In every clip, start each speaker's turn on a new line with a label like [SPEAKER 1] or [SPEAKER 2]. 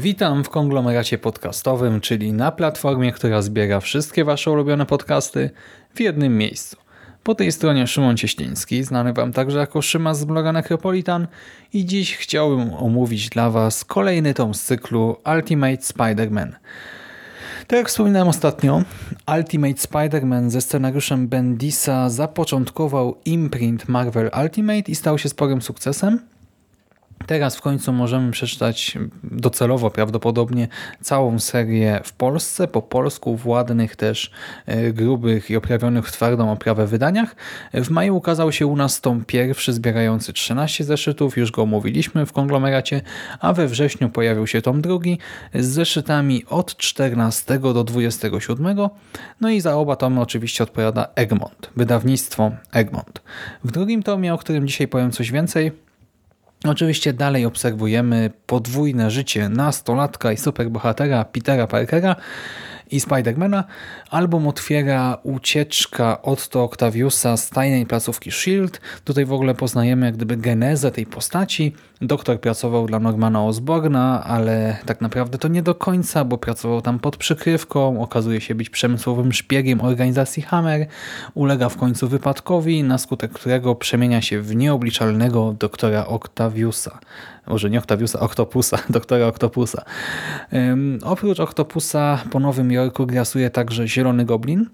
[SPEAKER 1] Witam w konglomeracie podcastowym, czyli na platformie, która zbiera wszystkie Wasze ulubione podcasty w jednym miejscu. Po tej stronie Szymon Cieśliński, znany Wam także jako Szymas z bloga Necropolitan i dziś chciałbym omówić dla Was kolejny tom z cyklu Ultimate Spider-Man. Tak jak wspominałem ostatnio, Ultimate Spider-Man ze scenariuszem Bendisa zapoczątkował imprint Marvel Ultimate i stał się sporym sukcesem. Teraz w końcu możemy przeczytać docelowo prawdopodobnie całą serię w Polsce, po polsku w ładnych też e, grubych i oprawionych w twardą oprawę wydaniach. W maju ukazał się u nas tom pierwszy zbierający 13 zeszytów, już go omówiliśmy w konglomeracie, a we wrześniu pojawił się tom drugi z zeszytami od 14 do 27. No i za oba tomy oczywiście odpowiada Egmont, wydawnictwo Egmont. W drugim tomie, o którym dzisiaj powiem coś więcej, Oczywiście dalej obserwujemy podwójne życie nastolatka i superbohatera Petera Parkera i Spidermana. Album otwiera ucieczka Otto Octaviusa z tajnej placówki S.H.I.E.L.D. Tutaj w ogóle poznajemy jak gdyby genezę tej postaci. Doktor pracował dla Normana Osborna, ale tak naprawdę to nie do końca, bo pracował tam pod przykrywką, okazuje się być przemysłowym szpiegiem organizacji Hammer, ulega w końcu wypadkowi, na skutek którego przemienia się w nieobliczalnego doktora Octaviusa może nie Octaviusa, Octopusa, doktora Octopusa. Oprócz Octopusa po Nowym Jorku grasuje także Zielony Goblin.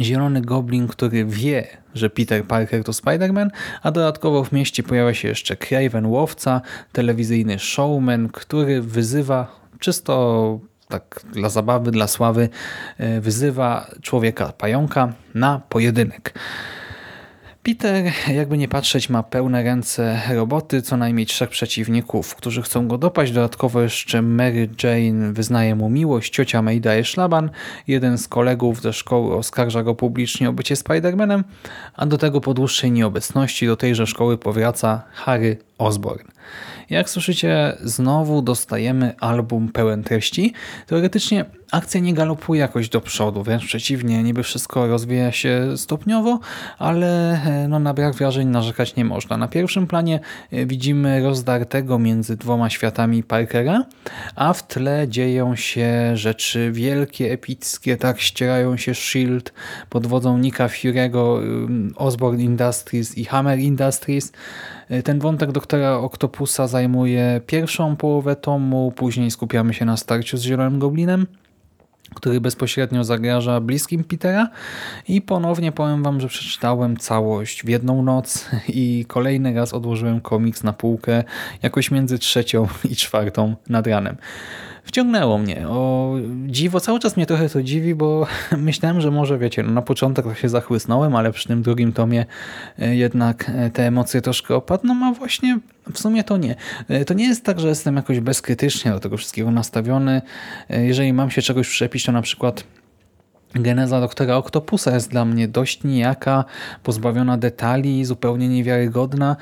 [SPEAKER 1] Zielony Goblin, który wie, że Peter Parker to Spider-Man, a dodatkowo w mieście pojawia się jeszcze Craven Łowca, telewizyjny showman, który wyzywa czysto tak dla zabawy, dla sławy, e, wyzywa człowieka pająka na pojedynek. Peter, jakby nie patrzeć, ma pełne ręce roboty, co najmniej trzech przeciwników, którzy chcą go dopaść. Dodatkowo jeszcze Mary Jane wyznaje mu miłość, ciocia May daje szlaban, jeden z kolegów ze szkoły oskarża go publicznie o bycie Spider-Manem, a do tego po dłuższej nieobecności do tejże szkoły powraca Harry Osborn. Jak słyszycie, znowu dostajemy album pełen treści. Teoretycznie akcja nie galopuje jakoś do przodu, wręcz przeciwnie, niby wszystko rozwija się stopniowo, ale e, no, na brak wrażeń narzekać nie można. Na pierwszym planie e, widzimy rozdartego między dwoma światami Parkera, a w tle dzieją się rzeczy wielkie, epickie, tak ścierają się Shield pod wodzą Nika Fury'ego, Osborne Industries i Hammer Industries. E, ten wątek doktora Octopusa zajmuje pierwszą połowę tomu, później skupiamy się na starciu z Zielonym Goblinem który bezpośrednio zagraża bliskim Petera. I ponownie powiem wam, że przeczytałem całość w jedną noc i kolejny raz odłożyłem komiks na półkę jakoś między trzecią i czwartą nad ranem wciągnęło mnie. O dziwo, cały czas mnie trochę to dziwi, bo myślałem, że może wiecie, no na początek się zachłysnąłem, ale przy tym drugim tomie e, jednak e, te emocje troszkę opadną, a właśnie w sumie to nie. E, to nie jest tak, że jestem jakoś bezkrytycznie do tego wszystkiego nastawiony. Jeżeli mam się czegoś przepić, to na przykład Geneza doktora Octopusa jest dla mnie dość nijaka, pozbawiona detali, zupełnie niewiarygodna.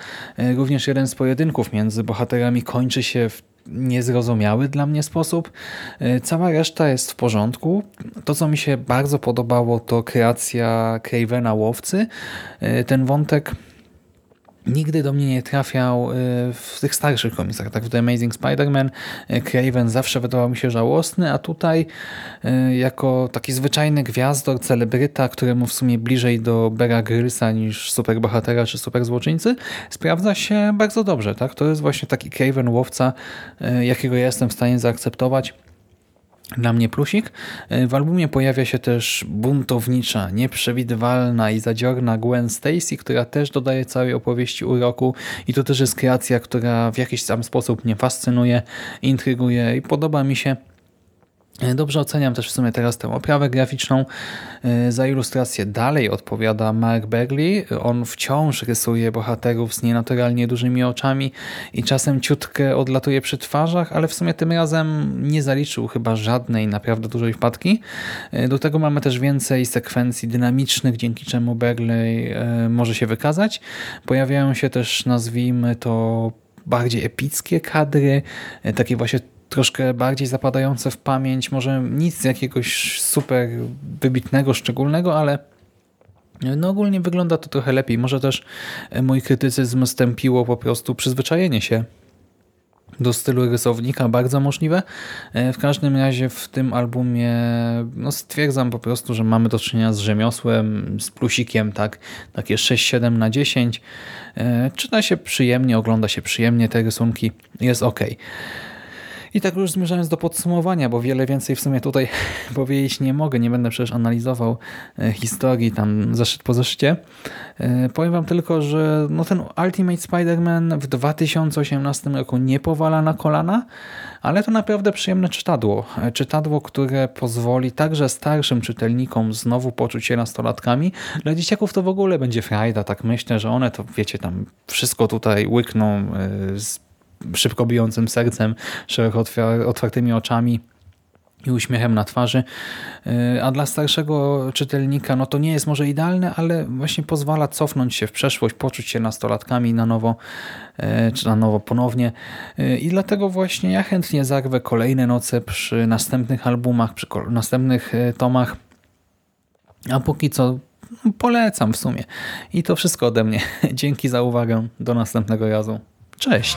[SPEAKER 1] Również jeden z pojedynków między bohaterami kończy się w niezrozumiały dla mnie sposób. E, cała reszta jest w porządku. To, co mi się bardzo podobało, to kreacja Cravena Łowcy. E, ten wątek nigdy do mnie nie trafiał e, w tych starszych komiksach. Tak w The Amazing Spider-Man Craven zawsze wydawał mi się żałosny, a tutaj jako taki zwyczajny gwiazdor, celebryta, któremu w sumie bliżej do Bera Grylsa niż superbohatera czy superzłoczyńcy, sprawdza się bardzo dobrze. Tak? To jest właśnie taki Craven łowca, jakiego ja jestem w stanie zaakceptować. Dla mnie plusik. W albumie pojawia się też buntownicza, nieprzewidywalna i zadziorna Gwen Stacy, która też dodaje całej opowieści uroku i to też jest kreacja, która w jakiś sam sposób mnie fascynuje, intryguje i podoba mi się. E, Dobrze oceniam też w sumie teraz tę oprawę graficzną. E, Za ilustrację dalej odpowiada Mark Bagley. On wciąż rysuje bohaterów z nienaturalnie dużymi oczami i czasem ciutkę odlatuje przy twarzach, ale w sumie tym razem nie zaliczył chyba żadnej naprawdę dużej wpadki. E, Do tego mamy też więcej sekwencji dynamicznych, dzięki czemu Bagley e, może się wykazać. Pojawiają się też, nazwijmy to, bardziej epickie kadry, takie właśnie troszkę bardziej zapadające w pamięć, może nic jakiegoś super wybitnego, szczególnego, ale no ogólnie wygląda to trochę lepiej. Może też e, mój krytycyzm stępiło po prostu przyzwyczajenie się do stylu rysownika, bardzo możliwe. E, W każdym razie w tym albumie no stwierdzam po prostu, że mamy do czynienia z rzemiosłem, z plusikiem, tak, takie 6-7 na 10. E, Czyta się przyjemnie, ogląda się przyjemnie, te rysunki, jest ok. I tak już zmierzając do podsumowania, bo wiele więcej w sumie tutaj powiedzieć nie mogę, nie będę przecież analizował e, historii tam zeszyt po zeszycie. E, Powiem wam tylko, że no ten Ultimate Spider-Man w 2018 roku nie powala na kolana, ale to naprawdę przyjemne czytadło. E, Czytadło, które pozwoli także starszym czytelnikom znowu poczuć się nastolatkami. Dla dzieciaków to w ogóle będzie frajda, tak myślę, że one to wiecie tam wszystko tutaj łykną z szybko bijącym sercem, szeroko otwartymi oczami i uśmiechem na twarzy. Yy, A dla starszego czytelnika no to nie jest może idealne, ale właśnie pozwala cofnąć się w przeszłość, poczuć się nastolatkami na nowo, yy, czy na nowo ponownie. Yy, I dlatego właśnie ja chętnie zarwę kolejne noce przy następnych albumach, przy następnych tomach. A póki co no, polecam w sumie. I to wszystko ode mnie. Dzięki za uwagę. Do następnego razu. Cześć!